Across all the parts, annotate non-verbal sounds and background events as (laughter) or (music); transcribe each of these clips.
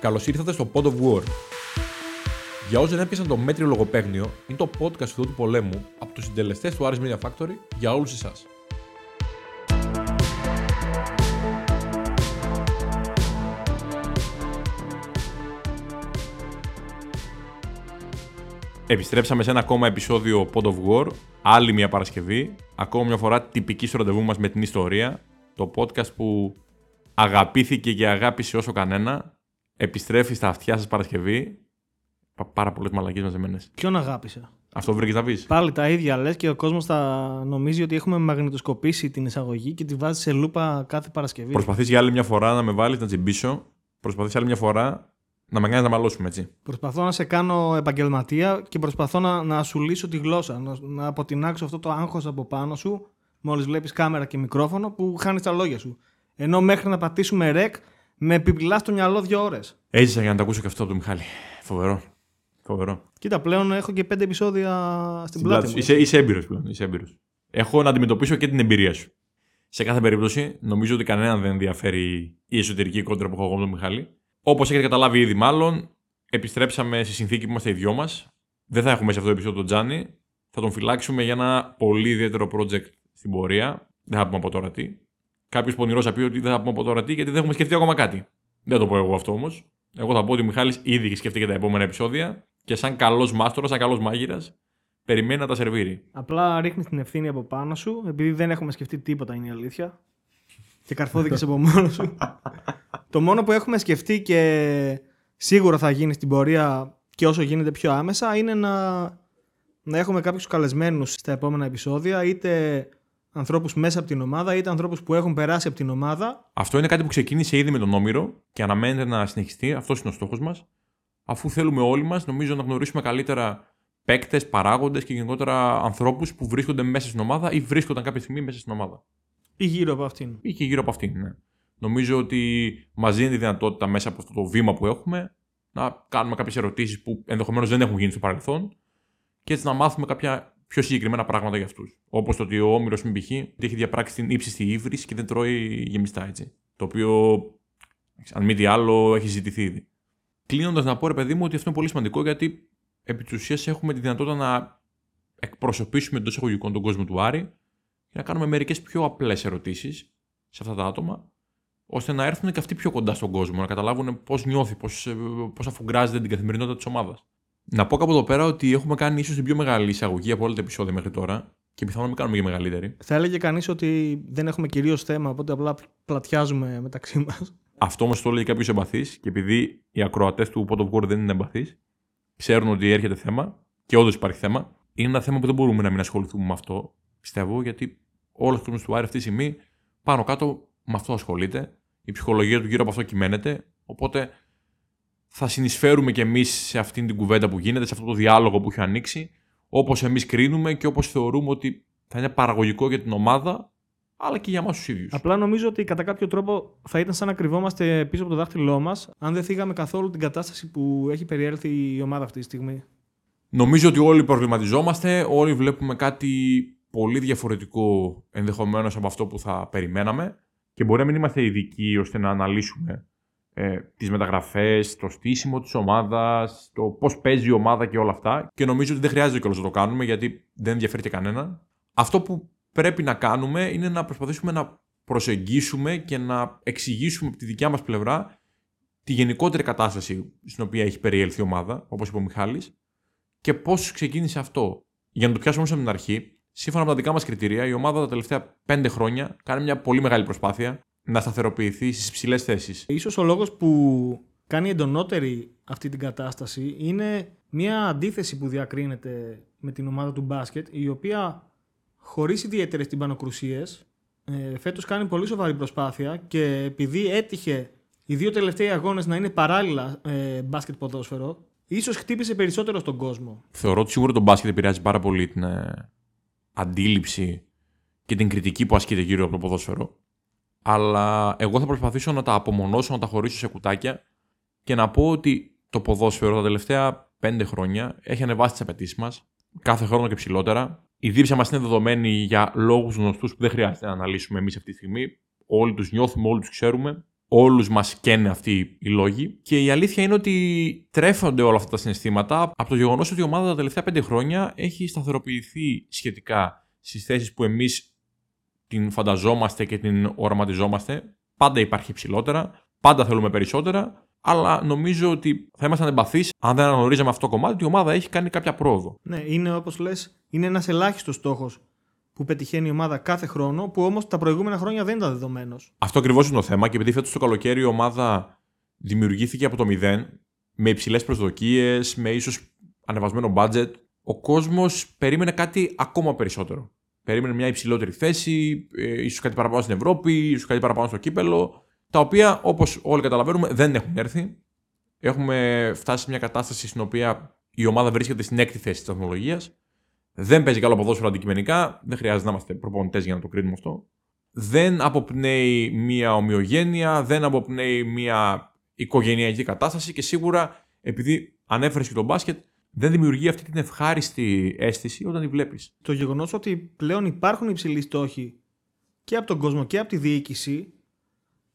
Καλώς ήρθατε στο Pod of War. Για όσοι δεν έπιασαν το μέτριο λογοπαίγνιο, είναι το podcast του του πολέμου από τους συντελεστές του Aris Media Factory για όλους εσάς. Επιστρέψαμε σε ένα ακόμα επεισόδιο Pod of War, άλλη μια Παρασκευή, ακόμα μια φορά τυπική στο ραντεβού μας με την ιστορία, το podcast που αγαπήθηκε και αγάπησε όσο κανένα, επιστρέφει στα αυτιά σας Παρασκευή, Πα- πάρα πολλές μαλακίες μαζεμένες. Ποιον αγάπησε. Αυτό βρήκες να πεις. Πάλι τα ίδια λες και ο κόσμος θα νομίζει ότι έχουμε μαγνητοσκοπήσει την εισαγωγή και τη βάζει σε λούπα κάθε Παρασκευή. Προσπαθείς για άλλη μια φορά να με βάλεις να τσιμπήσω, προσπαθείς άλλη μια φορά να με κάνεις να μαλώσουμε έτσι. Προσπαθώ να σε κάνω επαγγελματία και προσπαθώ να, να σου λύσω τη γλώσσα. Να, να αποτινάξω αυτό το άγχος από πάνω σου, μόλις βλέπεις κάμερα και μικρόφωνο, που χάνεις τα λόγια σου. Ενώ μέχρι να πατήσουμε ρεκ, με επιπλά στο μυαλό δύο ώρες. Έζησα για να τα ακούσω και αυτό από τον Μιχάλη. Φοβερό. Φοβερό. Κοίτα, πλέον έχω και πέντε επεισόδια στην Στην πλάτη πλάτη μου. σου. Είσαι, είσαι έμπειρος πλέον. Είσαι έμπειρος. Έχω να αντιμετωπίσω και την εμπειρία σου. Σε κάθε περίπτωση, νομίζω ότι κανέναν δεν ενδιαφέρει η εσωτερική κόντρα που έχω εγώ με τον Μιχάλη. Όπως έχετε καταλάβει ήδη, μάλλον, επιστρέψαμε στη συνθήκη που είμαστε οι δυο μας. Δεν θα έχουμε σε αυτό το επεισόδιο τον Τζάνι. Θα τον φυλάξουμε για ένα πολύ ιδιαίτερο project στην πορεία. Δεν θα πούμε από τώρα τι. Κάποιος πονηρός θα πει ότι δεν θα πούμε από τώρα τι, γιατί δεν έχουμε σκεφτεί ακόμα κάτι. Δεν θα το πω εγώ αυτό όμως. Εγώ θα πω ότι ο Μιχάλης ήδη έχει σκεφτεί για τα επόμενα επεισόδια και σαν καλός μάστορας, σαν καλός μάγειρας, περιμένει να τα σερβίρει. Απλά ρίχνεις την ευθύνη από πάνω σου, επειδή δεν έχουμε σκεφτεί τίποτα, είναι η αλήθεια. Και καρφώθηκες από μόνος σου. (laughs) το μόνο που έχουμε σκεφτεί και σίγουρα θα γίνει στην πορεία και όσο γίνεται πιο άμεσα είναι να, να έχουμε κάποιους καλεσμένους στα επόμενα επεισόδια, είτε ανθρώπους μέσα από την ομάδα, είτε ανθρώπους που έχουν περάσει από την ομάδα. Αυτό είναι κάτι που ξεκίνησε ήδη με τον Όμηρο και αναμένεται να συνεχιστεί. Αυτός είναι ο στόχος μας. Αφού θέλουμε όλοι μας, νομίζω να γνωρίσουμε καλύτερα παίκτες, παράγοντες και γενικότερα ανθρώπους που βρίσκονται μέσα στην ομάδα ή βρίσκονταν κάποια στιγμή μέσα στην ομάδα. Ή γύρω από αυτήν. Ή και γύρω από αυτήν. Ναι. Νομίζω ότι μας δίνει τη δυνατότητα μέσα από αυτό το βήμα που έχουμε να κάνουμε κάποιες ερωτήσεις που ενδεχομένως δεν έχουν γίνει στο παρελθόν και έτσι να μάθουμε κάποια πιο συγκεκριμένα πράγματα για αυτούς. Όπως το ότι ο Όμηρος π.χ. έχει διαπράξει την ύψιστη ύβρι και δεν τρώει γεμιστά έτσι. Το οποίο, αν μη τι άλλο, έχει ζητηθεί ήδη. Κλείνοντας, να πω ρε παιδί μου ότι αυτό είναι πολύ σημαντικό γιατί επί της ουσίας έχουμε τη δυνατότητα να εκπροσωπήσουμε εντός εισαγωγικών τον κόσμο του Άρη και να κάνουμε μερικές πιο απλές ερωτήσεις σε αυτά τα άτομα, ώστε να έρθουν και αυτοί πιο κοντά στον κόσμο, να καταλάβουν πώς νιώθει, πώς πώς αφουγκράζεται την καθημερινότητα της ομάδας. Να πω κάπου εδώ πέρα ότι έχουμε κάνει ίσως την πιο μεγάλη εισαγωγή από όλα τα επεισόδια μέχρι τώρα και πιθανόν να μην κάνουμε και μεγαλύτερη. Θα έλεγε κανείς ότι δεν έχουμε κυρίως θέμα, οπότε απλά πλατιάζουμε μεταξύ μας. Αυτό όμως το λέει κάποιος εμπαθής και επειδή οι ακροατές του Pot of War δεν είναι εμπαθείς, ξέρουν ότι έρχεται θέμα και όντως υπάρχει θέμα. Είναι ένα θέμα που δεν μπορούμε να μην ασχοληθούμε με αυτό, πιστεύω, γιατί όλος ο κόσμος του Άρη αυτή τη στιγμή πάνω κάτω με αυτό ασχολείται. Η ψυχολογία του γύρω από αυτό κυμαίνεται. Οπότε θα συνεισφέρουμε κι εμείς σε αυτήν την κουβέντα που γίνεται, σε αυτό το διάλογο που έχει ανοίξει, όπως εμείς κρίνουμε και όπως θεωρούμε ότι θα είναι παραγωγικό για την ομάδα, αλλά και για εμάς τους ίδιους. Απλά νομίζω ότι κατά κάποιο τρόπο θα ήταν σαν να κρυβόμαστε πίσω από το δάχτυλό μας, αν δεν θίγαμε καθόλου την κατάσταση που έχει περιέλθει η ομάδα αυτή τη στιγμή. Νομίζω ότι όλοι προβληματιζόμαστε, όλοι βλέπουμε κάτι πολύ διαφορετικό ενδεχομένως από αυτό που θα περιμέναμε και μπορεί να μην είμαστε ειδικοί ώστε να αναλύσουμε ε, τις μεταγραφές, το στήσιμο της ομάδας, το πώς παίζει η ομάδα και όλα αυτά και νομίζω ότι δεν χρειάζεται κιόλας να το κάνουμε γιατί δεν ενδιαφέρει και κανέναν. Αυτό που πρέπει να κάνουμε είναι να προσπαθήσουμε να προσεγγίσουμε και να εξηγήσουμε από τη δικιά μας πλευρά τη γενικότερη κατάσταση στην οποία έχει περιέλθει η ομάδα, όπως είπε ο Μιχάλης, και πώς ξεκίνησε αυτό. Για να το πιάσουμε όμως από την αρχή, σύμφωνα με τα δικά μας κριτήρια, η ομάδα τα τελευταία πέντε χρόνια κάνει μια πολύ μεγάλη προσπάθεια να σταθεροποιηθεί στις υψηλέ θέσεις. Ίσως ο λόγος που κάνει εντονότερη αυτή την κατάσταση είναι μια αντίθεση που διακρίνεται με την ομάδα του μπάσκετ, η οποία χωρίς ιδιαίτερες τυμπανοκρουσίες ε, φέτος κάνει πολύ σοβαρή προσπάθεια και επειδή έτυχε οι δύο τελευταίοι αγώνες να είναι παράλληλα ε, μπάσκετ ποδόσφαιρο, ίσως χτύπησε περισσότερο στον κόσμο. Θεωρώ ότι σίγουρα το μπάσκετ επηρεάζει πάρα πολύ την ε, αντίληψη και την κριτική που ασκείται γύρω από το ποδόσφαιρο. Αλλά εγώ θα προσπαθήσω να τα απομονώσω, να τα χωρίσω σε κουτάκια και να πω ότι το ποδόσφαιρο τα τελευταία πέντε χρόνια έχει ανεβάσει τις απαιτήσεις μας, κάθε χρόνο και ψηλότερα. Η δίψα μας είναι δεδομένη για λόγους γνωστούς που δεν χρειάζεται να αναλύσουμε εμείς αυτή τη στιγμή. Όλοι τους νιώθουμε, όλοι τους ξέρουμε. όλους μας καίνε αυτοί οι λόγοι. Και η αλήθεια είναι ότι τρέφονται όλα αυτά τα συναισθήματα από το γεγονός ότι η ομάδα τα τελευταία πέντε χρόνια έχει σταθεροποιηθεί σχετικά στις θέσεις που εμείς την φανταζόμαστε και την οραματιζόμαστε. Πάντα υπάρχει υψηλότερα, πάντα θέλουμε περισσότερα, αλλά νομίζω ότι θα ήμασταν εμπαθεί αν δεν αναγνωρίζαμε αυτό το κομμάτι ότι η ομάδα έχει κάνει κάποια πρόοδο. Ναι, είναι όπως λες, είναι ένας ελάχιστος στόχος που πετυχαίνει η ομάδα κάθε χρόνο, που όμως τα προηγούμενα χρόνια δεν ήταν δεδομένος. Αυτό ακριβώς είναι το θέμα και επειδή φέτος το καλοκαίρι η ομάδα δημιουργήθηκε από το μηδέν, με υψηλές προσδοκίες, με ίσως ανεβασμένο budget, ο κόσμος περίμενε κάτι ακόμα περισσότερο. Περίμενε μια υψηλότερη θέση, ε, ίσως κάτι παραπάνω στην Ευρώπη, ίσως κάτι παραπάνω στο κύπελο. Τα οποία, όπως όλοι καταλαβαίνουμε, δεν έχουν έρθει. Έχουμε φτάσει σε μια κατάσταση στην οποία η ομάδα βρίσκεται στην έκτη θέση της τεχνολογίας. Δεν παίζει καλό ποδόσφαιρο αντικειμενικά. Δεν χρειάζεται να είμαστε προπονητές για να το κρίνουμε αυτό. Δεν αποπνέει μια ομοιογένεια, δεν αποπνέει μια οικογενειακή κατάσταση και σίγουρα επειδή ανέφερες και τον μπάσκετ, δεν δημιουργεί αυτή την ευχάριστη αίσθηση όταν τη βλέπεις. Το γεγονός ότι πλέον υπάρχουν υψηλοί στόχοι και από τον κόσμο και από τη διοίκηση,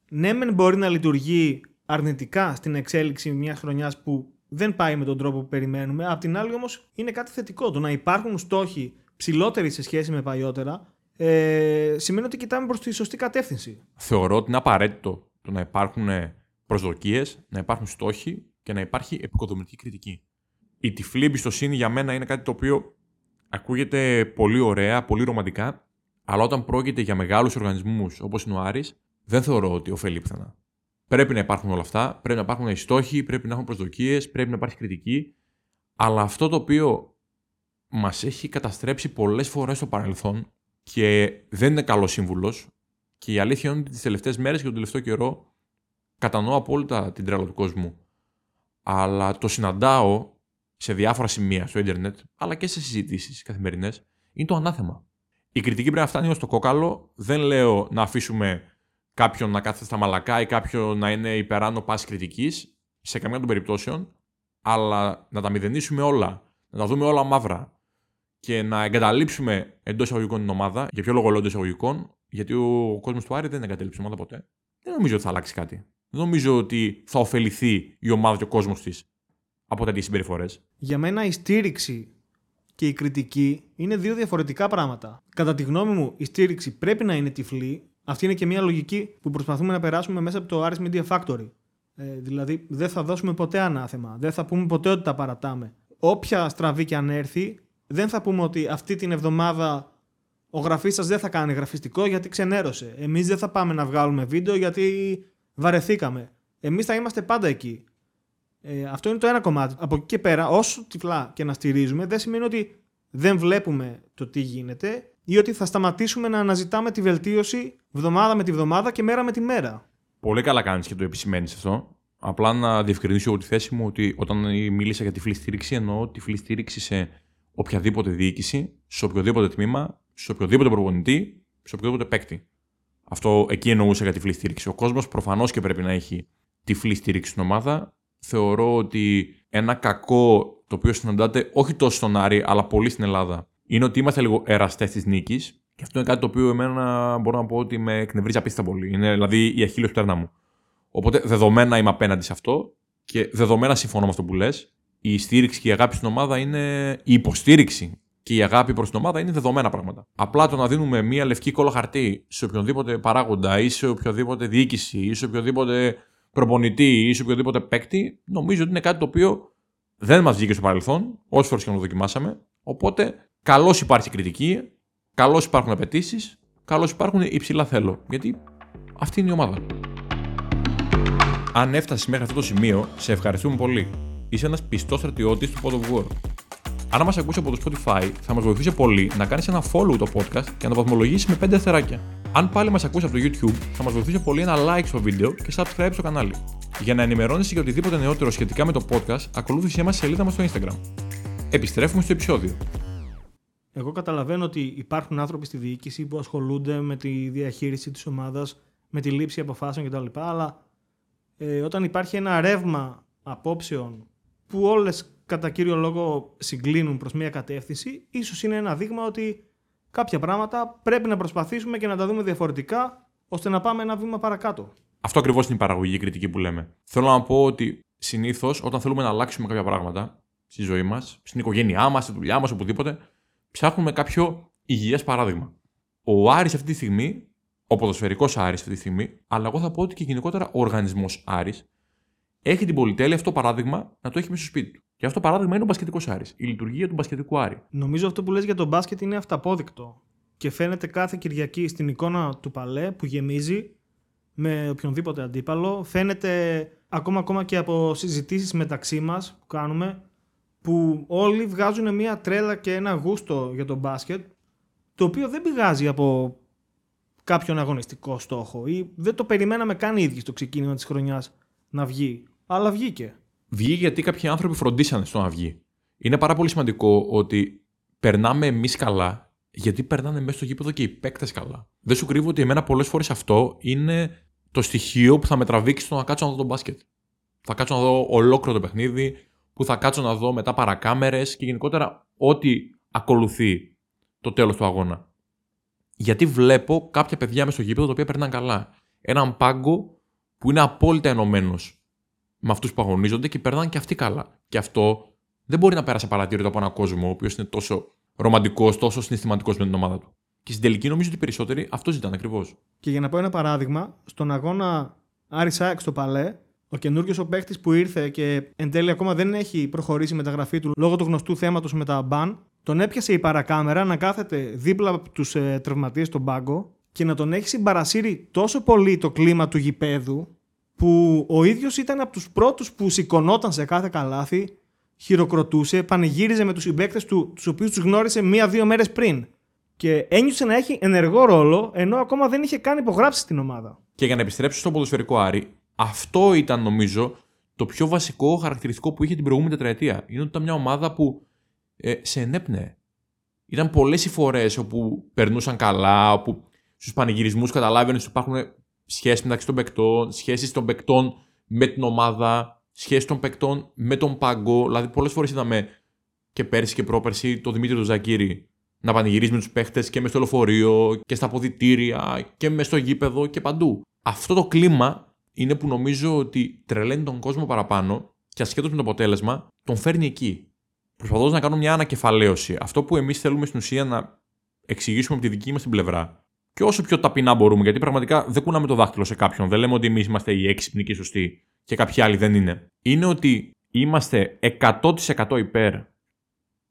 ναι, μεν μπορεί να λειτουργεί αρνητικά στην εξέλιξη μιας χρονιάς που δεν πάει με τον τρόπο που περιμένουμε. Απ' την άλλη, όμως, είναι κάτι θετικό. Το να υπάρχουν στόχοι ψηλότεροι σε σχέση με παλιότερα ε, σημαίνει ότι κοιτάμε προς τη σωστή κατεύθυνση. Θεωρώ ότι είναι απαραίτητο το να υπάρχουν προσδοκίες, να υπάρχουν στόχοι και να υπάρχει επικοδομητική κριτική. Η τυφλή εμπιστοσύνη για μένα είναι κάτι το οποίο ακούγεται πολύ ωραία, πολύ ρομαντικά, αλλά όταν πρόκειται για μεγάλους οργανισμούς όπως είναι ο Άρης, δεν θεωρώ ότι ωφελεί πιθανά. Πρέπει να υπάρχουν όλα αυτά, πρέπει να υπάρχουν οι στόχοι, πρέπει να έχουν προσδοκίες, πρέπει να υπάρχει κριτική. Αλλά αυτό το οποίο μας έχει καταστρέψει πολλές φορές στο παρελθόν και δεν είναι καλός σύμβουλος, και η αλήθεια είναι ότι τις τελευταίες μέρες και τον τελευταίο καιρό κατανοώ απόλυτα την τρέλα του κόσμου. Αλλά το συναντάω σε διάφορα σημεία στο Ιντερνετ, αλλά και σε συζητήσεις καθημερινές, είναι το ανάθεμα. Η κριτική πρέπει να φτάνει ω το κόκαλο. Δεν λέω να αφήσουμε κάποιον να κάθεται στα μαλακά ή κάποιον να είναι υπεράνω πάσης κριτικής, σε καμία των περιπτώσεων, αλλά να τα μηδενίσουμε όλα, να τα δούμε όλα μαύρα και να εγκαταλείψουμε εντός εισαγωγικών την ομάδα. Για ποιο λόγο λέω εντός εισαγωγικών, γιατί ο κόσμος του Άρη δεν εγκατέλειψε ομάδα ποτέ. Δεν νομίζω ότι θα αλλάξει κάτι. Δεν νομίζω ότι θα ωφεληθεί η ομάδα και ο κόσμος της από τέτοιες συμπεριφορές. Για μένα η στήριξη και η κριτική είναι δύο διαφορετικά πράγματα. Κατά τη γνώμη μου, η στήριξη πρέπει να είναι τυφλή, αυτή είναι και μια λογική που προσπαθούμε να περάσουμε μέσα από το Aris Media Factory. Ε, δηλαδή, δεν θα δώσουμε ποτέ ανάθεμα. Δεν θα πούμε ποτέ ότι τα παρατάμε. Όποια στραβή και αν έρθει, δεν θα πούμε ότι αυτή την εβδομάδα ο γραφίστα δεν θα κάνει γραφιστικό γιατί ξενέρωσε. Εμείς δεν θα πάμε να βγάλουμε βίντεο γιατί βαρεθήκαμε. Εμείς θα είμαστε πάντα εκεί. Ε, αυτό είναι το ένα κομμάτι. Από εκεί και πέρα, όσο τυφλά και να στηρίζουμε, δεν σημαίνει ότι δεν βλέπουμε το τι γίνεται ή ότι θα σταματήσουμε να αναζητάμε τη βελτίωση βδομάδα με τη βδομάδα και μέρα με τη μέρα. Πολύ καλά κάνεις και το επισημαίνεις αυτό. Απλά να διευκρινίσω εγώ τη θέση μου ότι όταν μίλησα για τυφλή στήριξη, εννοώ τυφλή στήριξη σε οποιαδήποτε διοίκηση, σε οποιοδήποτε τμήμα, σε οποιοδήποτε προπονητή, σε οποιοδήποτε παίκτη. Αυτό εκεί εννοούσα για τυφλή στήριξη. Ο κόσμος προφανώς και πρέπει να έχει τυφλή στήριξη στην ομάδα. Θεωρώ ότι ένα κακό το οποίο συναντάται όχι τόσο στον Άρη, αλλά πολύ στην Ελλάδα, είναι ότι είμαστε λίγο εραστές της νίκης. Και αυτό είναι κάτι το οποίο εμένα μπορώ να πω ότι με εκνευρίζει απίστευτα πολύ. Είναι δηλαδή η αχίλιος πτέρνα μου. Οπότε δεδομένα είμαι απέναντι σε αυτό και δεδομένα συμφωνώ με αυτό που λες. Η στήριξη και η αγάπη στην ομάδα είναι. Η υποστήριξη και η αγάπη προς την ομάδα είναι δεδομένα πράγματα. Απλά το να δίνουμε μία λευκή κόλλα χαρτί σε οποιονδήποτε παράγοντα ή σε οποιοδήποτε διοίκηση ή σε οποιοδήποτε προπονητή ή σε οποιοδήποτε παίκτη, νομίζω ότι είναι κάτι το οποίο δεν μας βγήκε στο παρελθόν, όσες φορές και να το δοκιμάσαμε. Οπότε Καλώς υπάρχει κριτική, καλώς υπάρχουν απαιτήσεις, καλώς υπάρχουν υψηλά θέλω. Γιατί αυτή είναι η ομάδα. Αν έφτασες μέχρι αυτό το σημείο, σε ευχαριστούμε πολύ. Είσαι ένας πιστός στρατιώτης του Pod of War. Αν μας ακούσει από το Spotify, θα μας βοηθούσε πολύ να κάνεις ένα follow το podcast και να το βαθμολογήσεις με 5 αστεράκια. Αν πάλι μας ακούσει από το YouTube, θα μας βοηθούσε πολύ ένα like στο βίντεο και subscribe στο κανάλι. Για να ενημερώνεσαι για οτιδήποτε νεότερο σχετικά με το podcast, ακολούθησε μας σελίδα μας στο Instagram. Επιστρέφουμε στο επεισόδιο. Εγώ καταλαβαίνω ότι υπάρχουν άνθρωποι στη διοίκηση που ασχολούνται με τη διαχείριση της ομάδας, με τη λήψη αποφάσεων κτλ. Αλλά ε, όταν υπάρχει ένα ρεύμα απόψεων που όλες κατά κύριο λόγο συγκλίνουν προς μια κατεύθυνση, ίσως είναι ένα δείγμα ότι κάποια πράγματα πρέπει να προσπαθήσουμε και να τα δούμε διαφορετικά ώστε να πάμε ένα βήμα παρακάτω. Αυτό ακριβώς είναι η παραγωγή κριτική που λέμε. Θέλω να πω ότι συνήθως όταν θέλουμε να αλλάξουμε κάποια πράγματα στη ζωή μας, στην οικογένειά μας, στη δουλειά μας, οπουδήποτε, ψάχνουμε κάποιο υγιές παράδειγμα. Ο Άρης αυτή τη στιγμή, ο ποδοσφαιρικός Άρης αυτή τη στιγμή, αλλά εγώ θα πω ότι και γενικότερα ο οργανισμός Άρης, έχει την πολυτέλεια αυτό το παράδειγμα να το έχει μέσα στο σπίτι του. Και αυτό το παράδειγμα είναι ο μπασκετικός Άρης. Η λειτουργία του μπασκετικού Άρη. Νομίζω αυτό που λες για τον μπάσκετ είναι αυταπόδεικτο. Και φαίνεται κάθε Κυριακή στην εικόνα του Παλέ που γεμίζει με οποιονδήποτε αντίπαλο. Φαίνεται ακόμα, ακόμα και από συζητήσεις μεταξύ μας που κάνουμε που όλοι βγάζουν μια τρέλα και ένα γούστο για τον μπάσκετ το οποίο δεν πηγάζει από κάποιον αγωνιστικό στόχο ή δεν το περιμέναμε καν οι ίδιοι στο ξεκίνημα της χρονιάς να βγει. Αλλά βγήκε. Βγήκε γιατί κάποιοι άνθρωποι φροντίσανε στο να βγει. Είναι πάρα πολύ σημαντικό ότι περνάμε εμείς καλά, γιατί περνάνε μέσα στο γήπεδο και οι παίκτες καλά. Δεν σου κρύβω ότι εμένα πολλές φορές αυτό είναι το στοιχείο που θα με τραβήξει στο να κάτσω να δω τον μπάσκετ. Θα κάτσω να δω ολόκληρο το παιχνίδι, που θα κάτσω να δω μετά παρακάμερες και γενικότερα ό,τι ακολουθεί το τέλος του αγώνα. Γιατί βλέπω κάποια παιδιά μέσα στο γήπεδο τα οποία περνάνε καλά. Έναν πάγκο που είναι απόλυτα ενωμένος με αυτούς που αγωνίζονται και περνάνε και αυτοί καλά. Και αυτό δεν μπορεί να πέρασε παρατήρητο από έναν κόσμο ο οποίος είναι τόσο ρομαντικός, τόσο συναισθηματικός με την ομάδα του. Και στην τελική νομίζω ότι οι περισσότεροι αυτό ζητάνε ακριβώς. Και για να πω ένα παράδειγμα, στον αγώνα Άρης Σάεξ στο Παλέ, ο καινούριο ο παίκτης που ήρθε και εν τέλει ακόμα δεν έχει προχωρήσει η μεταγραφή του λόγω του γνωστού θέματος με τα μπαν, τον έπιασε η παρακάμερα να κάθεται δίπλα από τους ε, τραυματίες στον πάγκο και να τον έχει συμπαρασύρει τόσο πολύ το κλίμα του γηπέδου που ο ίδιος ήταν από τους πρώτους που σηκωνόταν σε κάθε καλάθι, χειροκροτούσε, πανηγύριζε με τους συμπαίκτες του, τους οποίους τους γνώρισε μία-δύο μέρες πριν. Και ένιωσε να έχει ενεργό ρόλο, ενώ ακόμα δεν είχε καν υπογράψει στην ομάδα. Και για να επιστρέψω στο ποδοσφαιρικό Άρη, αυτό ήταν νομίζω το πιο βασικό χαρακτηριστικό που είχε την προηγούμενη τετραετία. Είναι ότι ήταν μια ομάδα που ε, σε ενέπνεε. Ήταν πολλές οι φορές όπου περνούσαν καλά, όπου στους πανηγυρισμούς καταλάβαινες ότι υπάρχουν σχέσει μεταξύ των παικτών, σχέσεις των παικτών με την ομάδα, σχέσεις των παικτών με τον πάγκο. Δηλαδή, πολλές φορές είδαμε και πέρσι και πρόπερσι το Δημήτρη του Ζακύρη να πανηγυρίζει με τους παίχτες και μες στο λεωφορείο και στα ποδητήρια και μες στο γήπεδο και παντού. Αυτό το κλίμα είναι που νομίζω ότι τρελαίνει τον κόσμο παραπάνω και ασχέτως με το αποτέλεσμα, τον φέρνει εκεί. Προσπαθώ να κάνω μια ανακεφαλαίωση. Αυτό που εμείς θέλουμε στην ουσία να εξηγήσουμε από τη δική μας την πλευρά και όσο πιο ταπεινά μπορούμε, γιατί πραγματικά δεν κουνάμε το δάχτυλο σε κάποιον. Δεν λέμε ότι εμείς είμαστε οι έξυπνοι και οι σωστοί και κάποιοι άλλοι δεν είναι. Είναι ότι είμαστε 100% υπέρ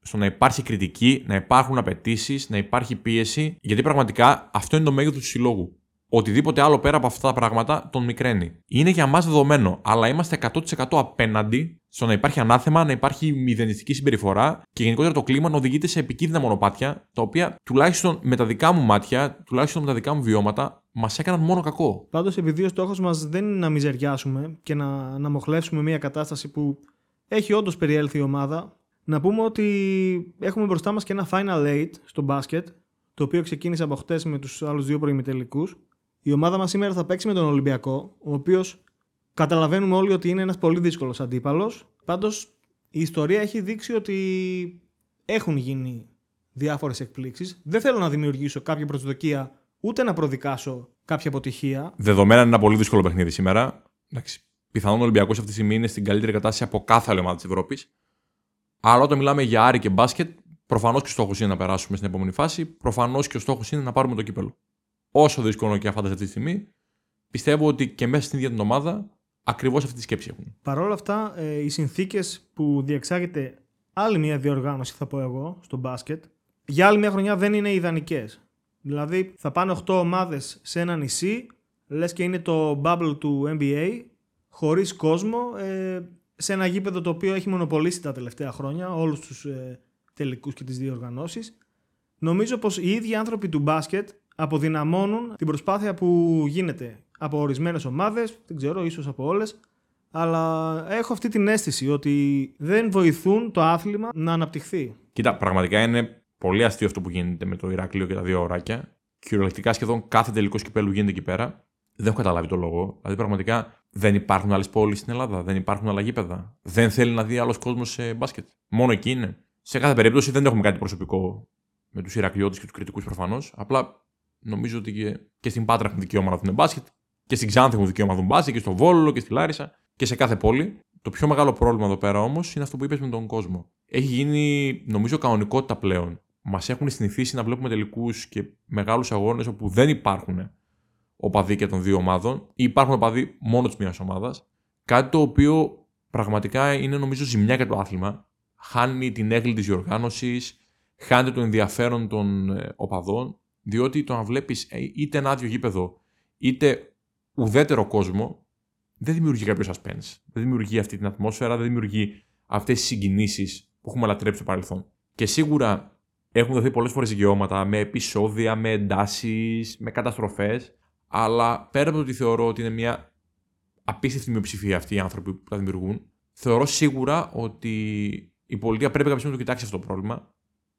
στο να υπάρχει κριτική, να υπάρχουν απαιτήσεις, να υπάρχει πίεση, γιατί πραγματικά αυτό είναι το μέγεθος του συλλόγου. Οτιδήποτε άλλο πέρα από αυτά τα πράγματα τον μικραίνει. Είναι για μας δεδομένο, αλλά είμαστε 100% απέναντι στο να υπάρχει ανάθεμα, να υπάρχει μηδενιστική συμπεριφορά και γενικότερα το κλίμα να οδηγείται σε επικίνδυνα μονοπάτια, τα οποία τουλάχιστον με τα δικά μου μάτια, τουλάχιστον με τα δικά μου βιώματα, μας έκαναν μόνο κακό. Πάντως, επειδή ο στόχος μας δεν είναι να μιζεριάσουμε και να, να μοχλεύσουμε μια κατάσταση που έχει όντως περιέλθει η ομάδα, να πούμε ότι έχουμε μπροστά μας και ένα Final Eight στο μπάσκετ, το οποίο ξεκίνησε από χτες με τους άλλους δύο προημιτελικούς. Η ομάδα μας σήμερα θα παίξει με τον Ολυμπιακό, ο οποίος καταλαβαίνουμε όλοι ότι είναι ένας πολύ δύσκολος αντίπαλος. Πάντως η ιστορία έχει δείξει ότι έχουν γίνει διάφορες εκπλήξεις. Δεν θέλω να δημιουργήσω κάποια προσδοκία ούτε να προδικάσω κάποια αποτυχία. Δεδομένα είναι ένα πολύ δύσκολο παιχνίδι σήμερα. Εντάξει, πιθανόν ο Ολυμπιακός αυτή τη στιγμή είναι στην καλύτερη κατάσταση από κάθε άλλη ομάδα της Ευρώπης. Αλλά όταν μιλάμε για Άρη και μπάσκετ, προφανώς και ο στόχος είναι να περάσουμε στην επόμενη φάση. Προφανώς και ο στόχος είναι να πάρουμε το κύπελο. Όσο δύσκολο και αφάντα αυτή τη στιγμή, πιστεύω ότι και μέσα στην ίδια την ομάδα ακριβώς αυτή τη σκέψη έχουν. Παρ' όλα αυτά, ε, οι συνθήκες που διεξάγεται άλλη μια διοργάνωση, θα πω εγώ, στο μπάσκετ, για άλλη μια χρονιά δεν είναι ιδανικές. Δηλαδή, θα πάνε 8 ομάδες σε ένα νησί, λες και είναι το bubble του NBA, χωρίς κόσμο, ε, σε ένα γήπεδο το οποίο έχει μονοπολίσει τα τελευταία χρόνια όλους τους ε, τελικούς και τις διοργανώσεις. Νομίζω πως οι ίδιοι άνθρωποι του μπάσκετ αποδυναμώνουν την προσπάθεια που γίνεται από ορισμένες ομάδες, δεν ξέρω, ίσως από όλες, αλλά έχω αυτή την αίσθηση ότι δεν βοηθούν το άθλημα να αναπτυχθεί. Κοίτα, πραγματικά είναι πολύ αστείο αυτό που γίνεται με το Ηράκλειο και τα δύο ωράκια. Κυριολεκτικά σχεδόν κάθε τελικό κυπέλου γίνεται εκεί πέρα. Δεν έχω καταλάβει το λόγο. Δηλαδή, πραγματικά δεν υπάρχουν άλλες πόλεις στην Ελλάδα, δεν υπάρχουν άλλα γήπεδα. Δεν θέλει να δει άλλος κόσμος σε μπάσκετ. Μόνο εκεί είναι. Σε κάθε περίπτωση δεν έχουμε κάτι προσωπικό με τους Ηρακλειώτες και τους κριτικούς προφανώς. Απλά νομίζω ότι και, και στην Πάτρα έχουν δικαίωμα να δουν μπάσκετ Και στην Ξάνθη έχουν δικαίωμα να δουν μπάσκετ και στο Βόλο και στη Λάρισα και σε κάθε πόλη. Το πιο μεγάλο πρόβλημα εδώ πέρα όμως είναι αυτό που είπες με τον κόσμο. Έχει γίνει, νομίζω, κανονικότητα πλέον. Μας έχουν συνηθίσει να βλέπουμε τελικούς και μεγάλους αγώνες όπου δεν υπάρχουν οπαδοί και των δύο ομάδων ή υπάρχουν οπαδοί μόνος της μία ομάδας. Κάτι το οποίο πραγματικά είναι νομίζω ζημιά για το άθλημα. Χάνει την έγκλη της διοργάνωσης, χάνει το ενδιαφέρον των ε, οπαδών, διότι το να βλέπεις ε, είτε ένα άδειο γήπεδο είτε ουδέτερο κόσμο δεν δημιουργεί κάποιο suspense. Δεν δημιουργεί αυτή την ατμόσφαιρα, δεν δημιουργεί αυτές τις συγκινήσεις που έχουμε λατρέψει στο παρελθόν. Και σίγουρα έχουν δοθεί πολλές φορές δικαιώματα με επεισόδια, με εντάσεις, με καταστροφές. Αλλά πέρα από το ότι θεωρώ ότι είναι μια απίστευτη μειοψηφία αυτοί οι άνθρωποι που τα δημιουργούν, θεωρώ σίγουρα ότι η πολιτεία πρέπει κάποια στιγμή να το κοιτάξει αυτό το πρόβλημα.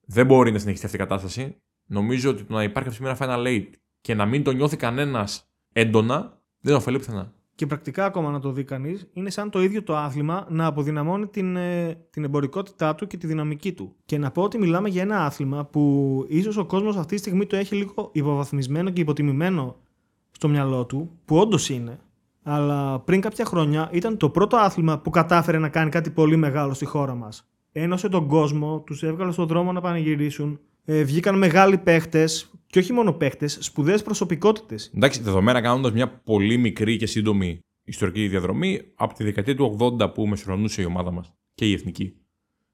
Δεν μπορεί να συνεχίσει αυτή η κατάσταση. Νομίζω ότι το να υπάρχει αυτή ένα final late και να μην το νιώθει κανένας έντονα δεν ωφελεί πουθενά. Και πρακτικά ακόμα να το δει κανείς, είναι σαν το ίδιο το άθλημα να αποδυναμώνει την, ε, την εμπορικότητά του και τη δυναμική του. Και να πω ότι μιλάμε για ένα άθλημα που ίσως ο κόσμος αυτή τη στιγμή το έχει λίγο υποβαθμισμένο και υποτιμημένο στο μυαλό του, που όντως είναι. Αλλά πριν κάποια χρόνια ήταν το πρώτο άθλημα που κατάφερε να κάνει κάτι πολύ μεγάλο στη χώρα μας. Ένωσε τον κόσμο, τους έβγαλε στον δρόμο να πανηγυρίσουν, ε, βγήκαν μεγάλοι παίχτες, και όχι μόνο παίχτες, σπουδαίες προσωπικότητες. Εντάξει, δεδομένα κάνοντας μια πολύ μικρή και σύντομη ιστορική διαδρομή από τη δεκαετία του 80 που μεσουρανούσε η ομάδα μας και η εθνική.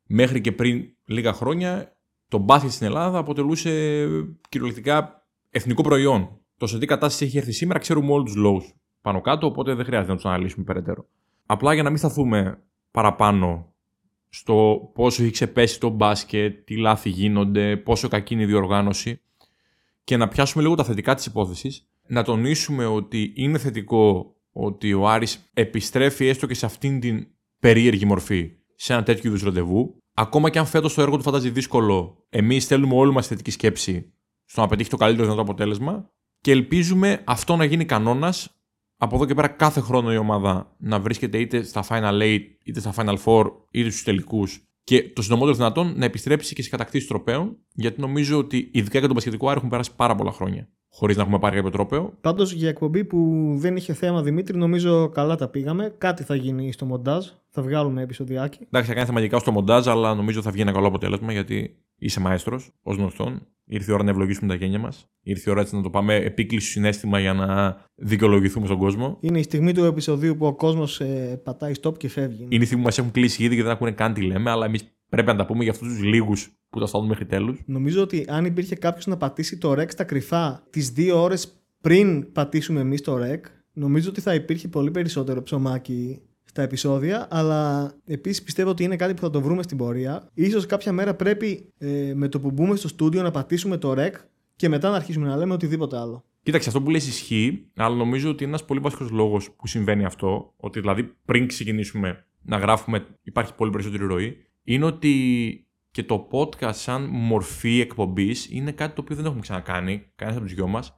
Μέχρι και πριν λίγα χρόνια, το μπάσκετ στην Ελλάδα αποτελούσε κυριολεκτικά εθνικό προϊόν. Το σε τι κατάσταση έχει έρθει σήμερα ξέρουμε όλους τους λόγους πάνω κάτω, οπότε δεν χρειάζεται να τους αναλύσουμε περαιτέρω. Απλά για να μην σταθούμε παραπάνω στο πόσο έχει ξεπέσει το μπάσκετ, τι λάθη γίνονται, πόσο κακή είναι η διοργάνωση και να πιάσουμε λίγο τα θετικά της υπόθεσης, να τονίσουμε ότι είναι θετικό ότι ο Άρης επιστρέφει έστω και σε αυτήν την περίεργη μορφή σε ένα τέτοιο είδους ραντεβού. Ακόμα και αν φέτος το έργο του φαντάζει δύσκολο, εμείς θέλουμε όλη μας θετική σκέψη στο να πετύχει το καλύτερο δυνατό αποτέλεσμα και ελπίζουμε αυτό να γίνει κανόνας από εδώ και πέρα κάθε χρόνο η ομάδα να βρίσκεται είτε στα Final 8, είτε στα Final 4, είτε στους τελικούς και το συντομότερο δυνατόν να επιστρέψει και σε κατακτήσεις τροπέων, γιατί νομίζω ότι ειδικά για τον Πασχετικό Άρη έχουν περάσει πάρα πολλά χρόνια χωρίς να έχουμε πάρει κάποιο τρόπεο. Πάντως για εκπομπή που δεν είχε θέμα Δημήτρη, νομίζω καλά τα πήγαμε. Κάτι θα γίνει στο μοντάζ. Θα βγάλουμε επεισοδιάκι. Εντάξει, θα κάνει θεματικά στο μοντάζ, αλλά νομίζω θα βγει ένα καλό αποτέλεσμα γιατί είσαι μαέστρος, ως γνωστόν. Ήρθε η ώρα να ευλογήσουμε τα γένια μας. Ήρθε η ώρα έτσι να το πάμε επίκληση συνέστημα για να δικαιολογηθούμε στον κόσμο. Είναι η στιγμή του επεισοδίου που ο κόσμος ε, πατάει stop και φεύγει. Είναι η στιγμή που μας έχουν κλείσει ήδη και δεν ακούνε καν τι λέμε, αλλά εμείς πρέπει να τα πούμε για αυτούς τους λίγους που τα στέλνουν μέχρι τέλους. Νομίζω ότι αν υπήρχε κάποιος να πατήσει το rec στα κρυφά τις δύο ώρες πριν πατήσουμε εμείς το rec, νομίζω ότι θα υπήρχε πολύ περισσότερο ψωμάκι στα επεισόδια, αλλά επίσης πιστεύω ότι είναι κάτι που θα το βρούμε στην πορεία. Ίσως κάποια μέρα πρέπει ε, με το που μπούμε στο στούντιο να πατήσουμε το rec και μετά να αρχίσουμε να λέμε οτιδήποτε άλλο. Κοίταξε, αυτό που λες ισχύει, αλλά νομίζω ότι είναι ένας πολύ βασικό λόγος που συμβαίνει αυτό, ότι δηλαδή πριν ξεκινήσουμε να γράφουμε υπάρχει πολύ περισσότερη ροή, είναι ότι και το podcast σαν μορφή εκπομπής είναι κάτι το οποίο δεν έχουμε ξανακάνει, κανένας από τους δυο μας.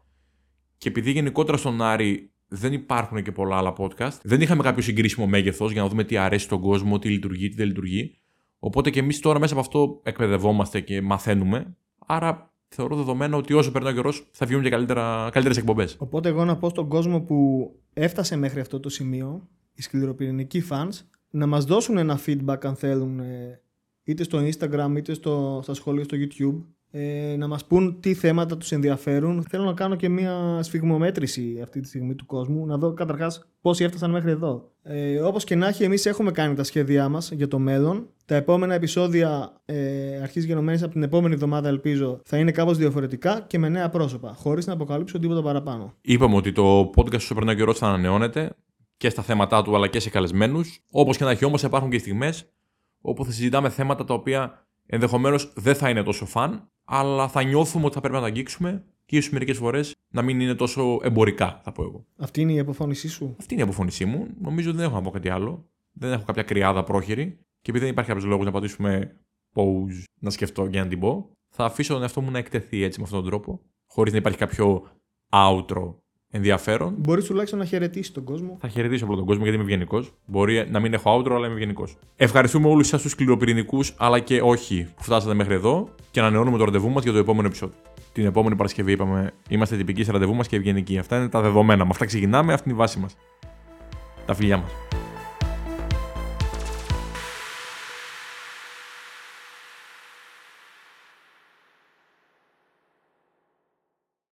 Και επειδή γενικότερα στον Άρη δεν υπάρχουν και πολλά άλλα podcast, δεν είχαμε κάποιο συγκρίσιμο μέγεθος για να δούμε τι αρέσει στον κόσμο, τι λειτουργεί, τι δεν λειτουργεί. Οπότε και εμείς τώρα μέσα από αυτό εκπαιδευόμαστε και μαθαίνουμε. Άρα θεωρώ δεδομένο ότι όσο περνάει ο καιρός θα βγουν και καλύτερες εκπομπές. Οπότε εγώ να πω στον κόσμο που έφτασε μέχρι αυτό το σημείο, οι σκληροπυρηνικοί fans, να μας δώσουν ένα feedback αν θέλουν ε, είτε στο Instagram είτε στο, στα σχόλια στο YouTube ε, να μας πούν τι θέματα τους ενδιαφέρουν. Θέλω να κάνω και μια σφιγμομέτρηση αυτή τη στιγμή του κόσμου, να δω καταρχάς πόσοι έφτασαν μέχρι εδώ. Ε, όπως και να έχει, εμείς έχουμε κάνει τα σχέδιά μας για το μέλλον. Τα επόμενα επεισόδια ε, αρχής γενομένης από την επόμενη εβδομάδα ελπίζω θα είναι κάπως διαφορετικά και με νέα πρόσωπα, χωρίς να αποκαλύψω τίποτα παραπάνω. Είπαμε ότι το podcast στο περνάει καιρό θα ανανεώνεται και στα θέματα του αλλά και σε καλεσμένους. Όπως και να έχει όμως, υπάρχουν και στιγμές όπου θα συζητάμε θέματα τα οποία ενδεχομένως δεν θα είναι τόσο φαν, αλλά θα νιώθουμε ότι θα πρέπει να τα αγγίξουμε και ίσως μερικές φορές να μην είναι τόσο εμπορικά, θα πω εγώ. Αυτή είναι η αποφώνησή σου; Αυτή είναι η αποφώνησή μου. Νομίζω ότι δεν έχω να πω κάτι άλλο. Δεν έχω κάποια κρυάδα πρόχειρη. Και επειδή δεν υπάρχει κάποιος λόγος να πατήσουμε pause, να σκεφτώ και να την πω, θα αφήσω τον εαυτό μου να εκτεθεί έτσι με αυτόν τον τρόπο, χωρίς να υπάρχει κάποιο outro ενδιαφέρον. Μπορεί τουλάχιστον να χαιρετήσει τον κόσμο. Θα χαιρετήσω απλά τον κόσμο γιατί είμαι ευγενικός. Μπορεί να μην έχω outro, αλλά είμαι ευγενικός. Ευχαριστούμε όλους εσάς τους σκληροπυρηνικού, αλλά και όχι που φτάσατε μέχρι εδώ και ανανεώνουμε το ραντεβού μας για το επόμενο επεισόδιο. Την επόμενη Παρασκευή είπαμε είμαστε τυπικοί σε ραντεβού μας και ευγενικοί. Αυτά είναι τα δεδομένα. Με αυτά ξεκινάμε, αυτή είναι η βάση μας. Τα φιλιά μας.